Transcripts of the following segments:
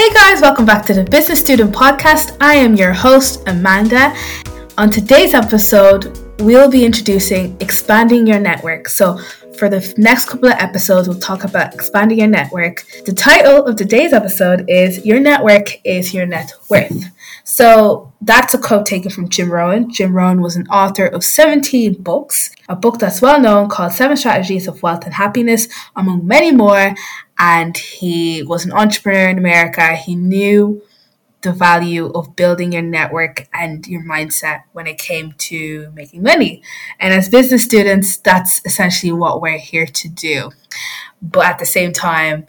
Hey guys, welcome back to the Business Student Podcast. I am your host, Amanda. On today's episode, we'll be introducing expanding your network. So, for the next couple of episodes, we'll talk about expanding your network. The title of today's episode is Your Network is Your Net Worth. So that's a quote taken from Jim Rohn. Jim Rohn was an author of 17 books, a book that's well known called Seven Strategies of Wealth and Happiness, among many more. And he was an entrepreneur in America. He knew the value of building your network and your mindset when it came to making money. And as business students, that's essentially what we're here to do. But at the same time,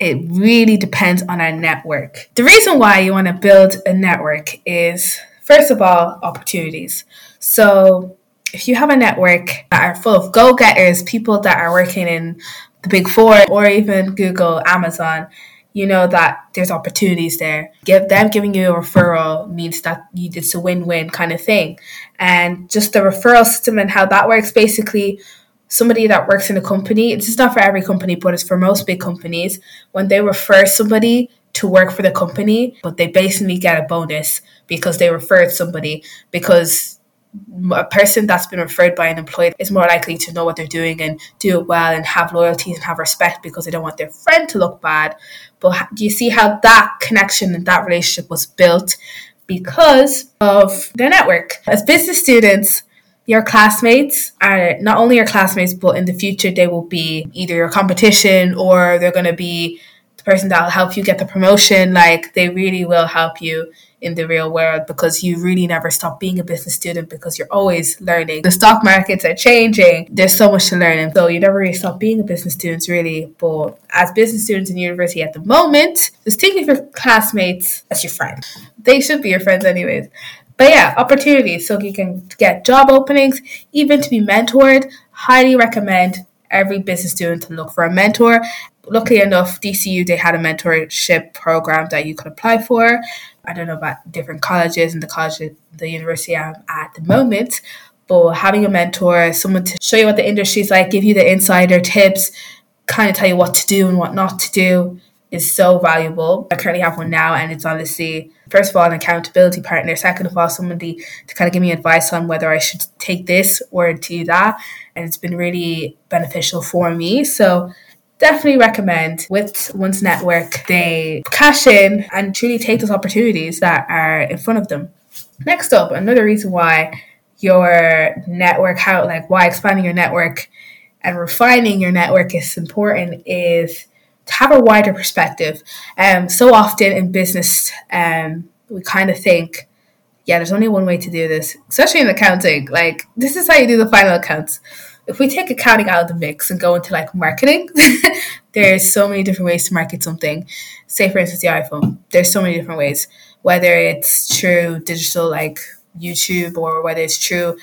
it really depends on our network. The reason why you want to build a network is, first of all, opportunities. So, if you have a network that are full of go getters, people that are working in the big four or even Google, Amazon, you know that there's opportunities there. Give them giving you a referral means that you, it's a win-win kind of thing. And just the referral system and how that works basically somebody that works in a company, it's not for every company, but it's for most big companies, when they refer somebody to work for the company, but they basically get a bonus because they referred somebody because a person that's been referred by an employee is more likely to know what they're doing and do it well and have loyalty and have respect because they don't want their friend to look bad. But do you see how that connection and that relationship was built because of their network? As business students, your classmates are not only your classmates, but in the future, they will be either your competition or they're going to be the person that will help you get the promotion. Like, they really will help you in the real world because you really never stop being a business student because you're always learning. The stock markets are changing. There's so much to learn. And so you never really stop being a business student really. But as business students in university at the moment, just think of your classmates as your friends. They should be your friends anyways. But yeah, opportunities so you can get job openings, even to be mentored. Highly recommend every business student to look for a mentor. Luckily enough, DCU they had a mentorship program that you could apply for. I don't know about different colleges and the college, the university I'm at the moment, but having a mentor, someone to show you what the industry is like, give you the insider tips, kind of tell you what to do and what not to do is so valuable. I currently have one now, and it's honestly, first of all, an accountability partner. Second of all, somebody to kind of give me advice on whether I should take this or do that. And it's been really beneficial for me. So, definitely recommend with one's network, they cash in and truly take those opportunities that are in front of them. Next up, another reason why your network, how like why expanding your network and refining your network is important is to have a wider perspective. Um, so often in business, um, we kind of think, yeah, there's only one way to do this, especially in accounting. Like, this is how you do the final accounts. If we take accounting out of the mix and go into like marketing, there's so many different ways to market something. Say, for instance, the iPhone. There's so many different ways, whether it's true digital like YouTube or whether it's true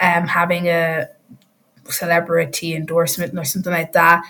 um, having a celebrity endorsement or something like that.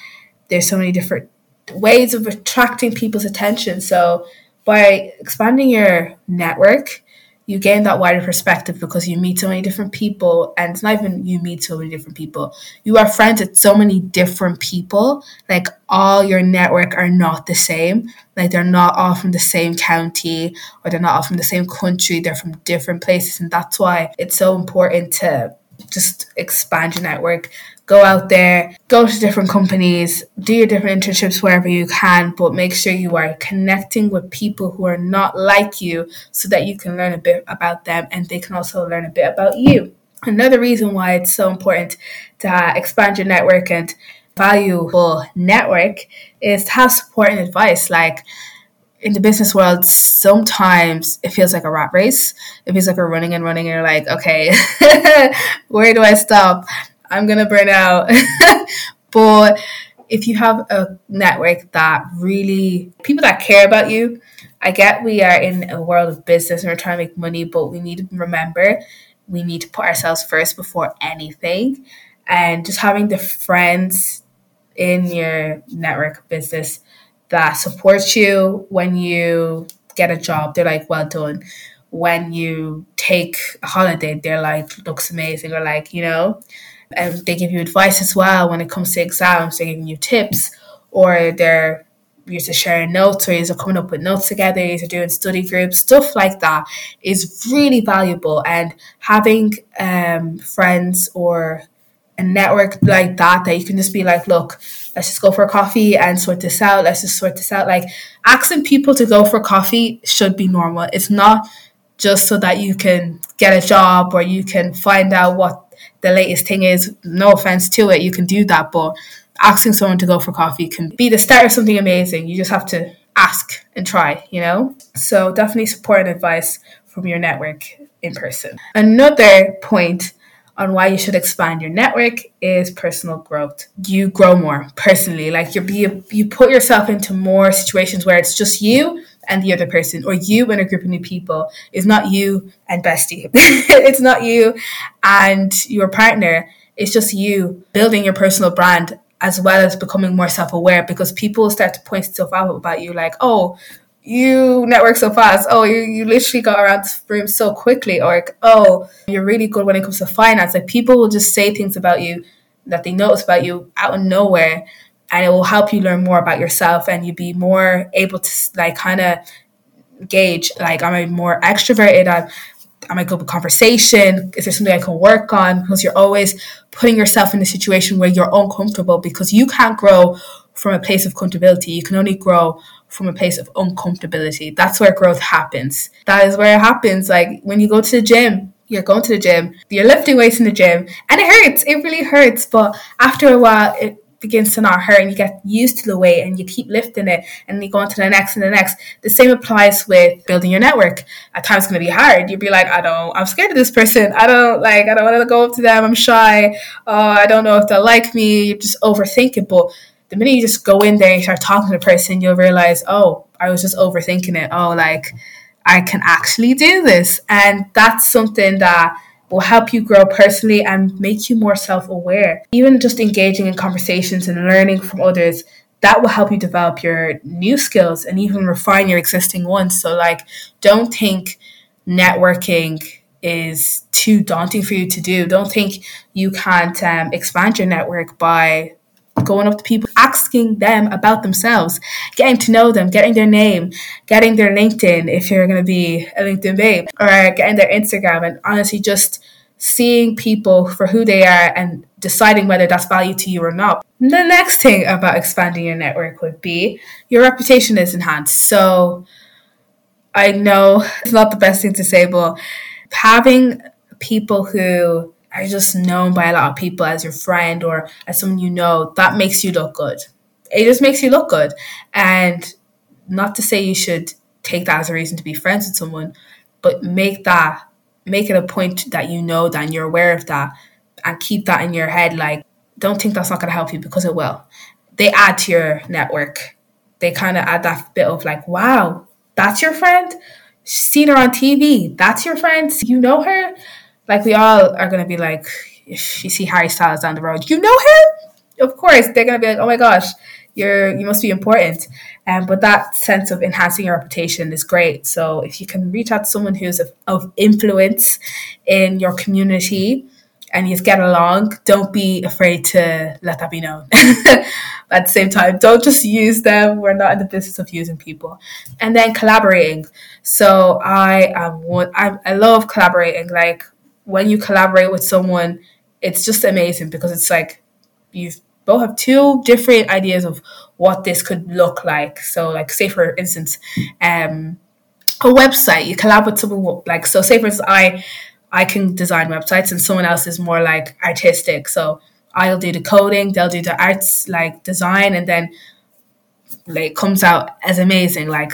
There's so many different ways of attracting people's attention. So by expanding your network, you gain that wider perspective because you meet so many different people and it's not even you meet so many different people. You are friends with so many different people. Like all your network are not the same. Like they're not all from the same county or they're not all from the same country. They're from different places and that's why it's so important to just expand your network go out there, go to different companies, do your different internships wherever you can, but make sure you are connecting with people who are not like you so that you can learn a bit about them and they can also learn a bit about you. Another reason why it's so important to expand your network and valuable network is to have support and advice. Like in the business world, sometimes it feels like a rat race. It feels like we're running and running and you're like, okay, where do I stop? I'm gonna burn out. but if you have a network that really people that care about you, I get we are in a world of business and we're trying to make money, but we need to remember we need to put ourselves first before anything. And just having the friends in your network business that supports you when you get a job, they're like, well done. When you take a holiday, they're like, looks amazing, or like, you know, and they give you advice as well when it comes to exams. They're giving you tips, or they're you're sharing notes or you're coming up with notes together, you're doing study groups, stuff like that is really valuable. And having um, friends or a network like that that you can just be like, look, let's just go for a coffee and sort this out. Let's just sort this out. Like asking people to go for coffee should be normal. It's not just so that you can get a job or you can find out what the latest thing is. No offense to it, you can do that, but asking someone to go for coffee can be the start of something amazing. You just have to ask and try, you know? So definitely support and advice from your network in person. Another point on why you should expand your network is personal growth. You grow more personally, like you you you put yourself into more situations where it's just you and the other person, or you and a group of new people. It's not you and bestie. it's not you and your partner. It's just you building your personal brand as well as becoming more self aware because people start to point stuff out about you, like, oh, you network so fast. Oh, you, you literally got around the room so quickly. Or, like, oh, you're really good when it comes to finance. Like, people will just say things about you that they notice about you out of nowhere. And it will help you learn more about yourself and you be more able to, like, kind of gauge, like, am I more extroverted? I'm, am I good with conversation? Is there something I can work on? Because you're always putting yourself in a situation where you're uncomfortable because you can't grow from a place of comfortability. You can only grow from a place of uncomfortability. That's where growth happens. That is where it happens. Like when you go to the gym, you're going to the gym, you're lifting weights in the gym, and it hurts. It really hurts. But after a while, it begins to not hurt and you get used to the weight and you keep lifting it and you go on to the next and the next. The same applies with building your network. At times it's gonna be hard. You'll be like, I don't I'm scared of this person. I don't like I don't wanna go up to them, I'm shy, oh I don't know if they'll like me, you just overthink it. But the minute you just go in there and start talking to the person, you'll realize, oh, I was just overthinking it. Oh, like I can actually do this. And that's something that will help you grow personally and make you more self aware. Even just engaging in conversations and learning from others, that will help you develop your new skills and even refine your existing ones. So, like, don't think networking is too daunting for you to do. Don't think you can't um, expand your network by going up to people, asking them about themselves, getting to know them, getting their name, getting their LinkedIn if you're going to be a LinkedIn babe, or getting their Instagram, and honestly just seeing people for who they are and deciding whether that's value to you or not. The next thing about expanding your network would be your reputation is enhanced. So I know it's not the best thing to say, but having people who are just known by a lot of people as your friend or as someone you know, that makes you look good. It just makes you look good. And not to say you should take that as a reason to be friends with someone, but make that make it a point that you know that and you're aware of that and keep that in your head like don't think that's not going to help you because it will. They add to your network. They kind of add that bit of like wow that's your friend? Seen her on tv that's your friend? You know her like we all are gonna be like, if you see Harry Styles down the road, you know him. Of course, they're gonna be like, oh my gosh, you're you must be important. Um, but that sense of enhancing your reputation is great. So if you can reach out to someone who's of, of influence in your community and you get along, don't be afraid to let that be known. At the same time, don't just use them. We're not in the business of using people. And then collaborating. So I am one. I, I love collaborating. Like when you collaborate with someone, it's just amazing because it's like you both have two different ideas of what this could look like. So, like, say for instance, um, a website you collab with someone like so. Say for instance, I I can design websites, and someone else is more like artistic. So I'll do the coding, they'll do the arts like design, and then like comes out as amazing, like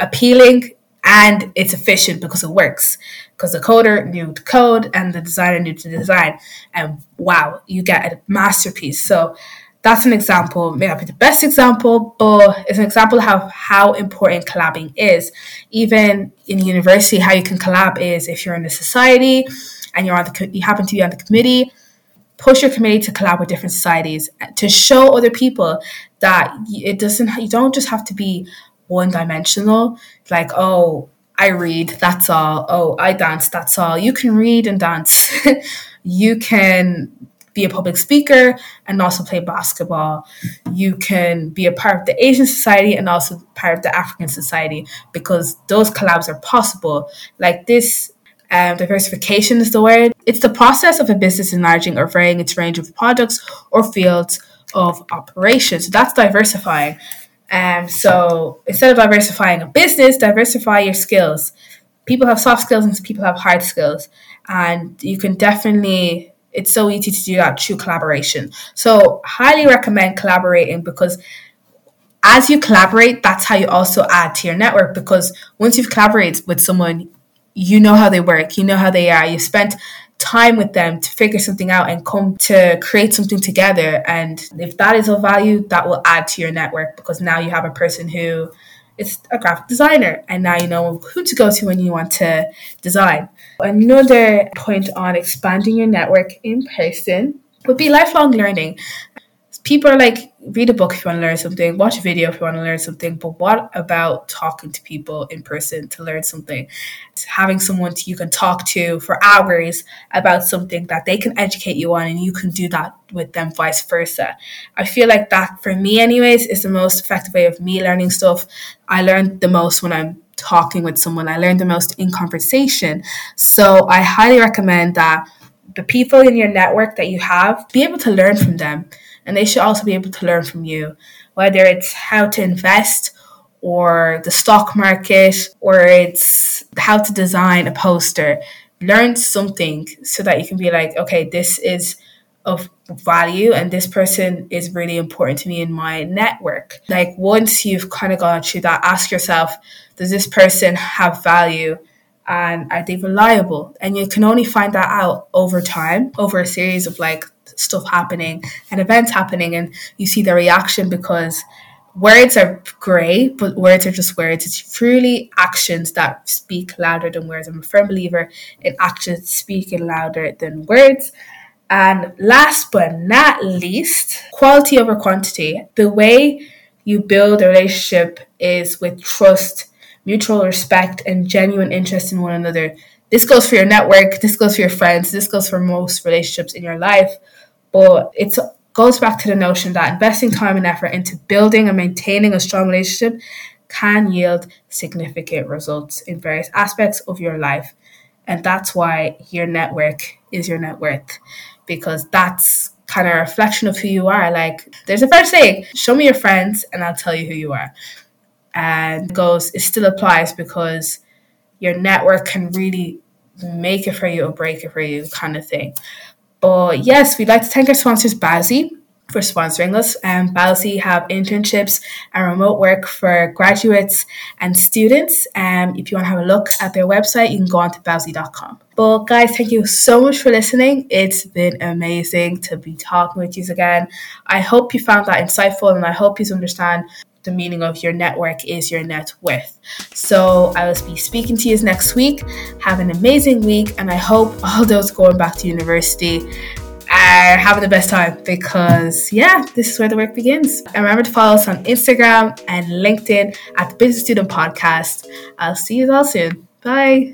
appealing and it's efficient because it works. Because the coder knew the code and the designer knew the design. And wow you get a masterpiece. So that's an example may not be the best example but it's an example of how, important collabing is. Even in university how you can collab is if you're in a society and you're on the you happen to be on the committee push your committee to collab with different societies to show other people that it doesn't you don't just have to be one dimensional. Like, oh, I read, that's all. Oh, I dance, that's all. You can read and dance. you can be a public speaker and also play basketball. You can be a part of the Asian society and also part of the African society because those collabs are possible. Like this um, diversification is the word. It's the process of a business enlarging or varying its range of products or fields of operation. So that's diversifying. Um, so instead of diversifying a business, diversify your skills. People have soft skills and people have hard skills. And you can definitely, it's so easy to do that through collaboration. So, highly recommend collaborating because as you collaborate, that's how you also add to your network. Because once you've collaborated with someone, you know how they work, you know how they are, you spent time with them to figure something out and come to create something together. And if that is of value, that will add to your network because now you have a person who is a graphic designer and now you know who to go to when you want to design. Another point on expanding your network in person would be lifelong learning people are like, read a book if you want to learn something, watch a video if you want to learn something, but what about talking to people in person to learn something? It's having someone you can talk to for hours about something that they can educate you on, and you can do that with them, vice versa. I feel like that, for me, anyways, is the most effective way of me learning stuff. I learn the most when I'm talking with someone, I learn the most in conversation. So I highly recommend that the people in your network that you have, be able to learn from them and they should also be able to learn from you, whether it's how to invest or the stock market or it's how to design a poster. Learn something so that you can be like, okay, this is of value and this person is really important to me in my network. Like once you've kind of gone through that, ask yourself, does this person have value? And are they reliable? And you can only find that out over time, over a series of like stuff happening and events happening and you see the reaction because words are great, but words are just words. It's truly actions that speak louder than words. I'm a firm believer in actions speaking louder than words. And last but not least, quality over quantity. The way you build a relationship is with trust, mutual respect, and genuine interest in one another. This goes for your network, this goes for your friends, this goes for most relationships in your life. But it goes back to the notion that investing time and effort into building and maintaining a strong relationship can yield significant results in various aspects of your life. And that's why your network is your net worth, because that's kind of a reflection of who you are. Like, there's a first saying, show me your friends and I'll tell you who you are. And goes, it still applies because your network can really make it for you or break it for you, kind of thing. But yes, we'd like to thank our sponsors, Bowsy, for sponsoring us. Um, Bowsy have internships and remote work for graduates and students. Um, if you want to have a look at their website, you can go on to bowsy.com. But guys, thank you so much for listening. It's been amazing to be talking with you again. I hope you found that insightful and I hope you understand the meaning of your network is your net worth. So I will be speaking to you next week. Have an amazing week, and I hope all those going back to university are having the best time because yeah, this is where the work begins. And remember to follow us on Instagram and LinkedIn at the Business Student Podcast. I'll see you all soon. Bye.